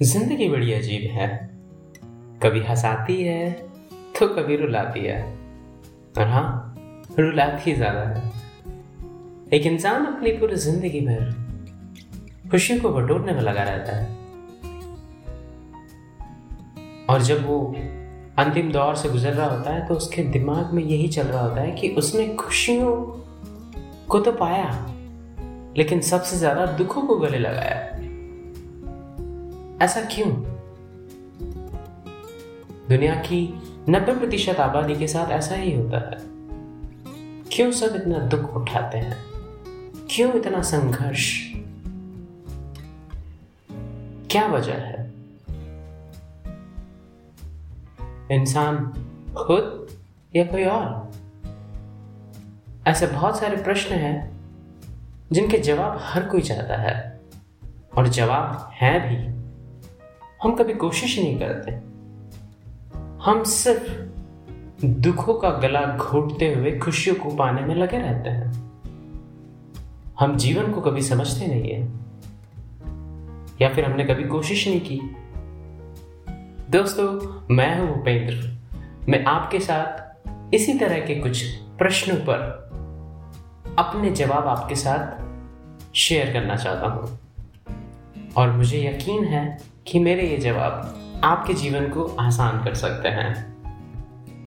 ज़िंदगी बड़ी अजीब है। कभी हंसाती है तो कभी रुलाती है। और हाँ रुलाती ज़्यादा है। एक इंसान अपनी पूरी ज़िंदगी भर खुशी को बटोरने में लगा रहता है। और जब वो अंतिम दौर से गुजर रहा होता है तो उसके दिमाग में यही चल रहा होता है कि उसने खुशियों को तो पाया, लेकिन सबसे ज़्यादा दुखों को गले लगाया। ऐसा क्यों? दुनिया की नब्बे प्रतिशत आबादी के साथ ऐसा ही होता है। क्यों सब इतना दुख उठाते हैं? क्यों इतना संघर्ष? क्या वजह है? इंसान खुद या कोई और? ऐसे बहुत सारे प्रश्न हैं, जिनके जवाब हर कोई चाहता है, और जवाब है भी। हम कभी कोशिश नहीं करते। हम सिर्फ़ दुखों का गला घोटते हुए खुशियों को पाने में लगे रहते हैं। हम जीवन को कभी समझते नहीं है, या फिर हमने कभी कोशिश नहीं की। दोस्तों, मैं हूँ भूपेंद्र मैं आपके साथ इसी तरह के कुछ प्रश्नों पर अपने जवाब आपके साथ शेयर करना चाहता हूँ। और मुझे यकीन है कि मेरे ये जवाब आपके जीवन को आसान कर सकते हैं।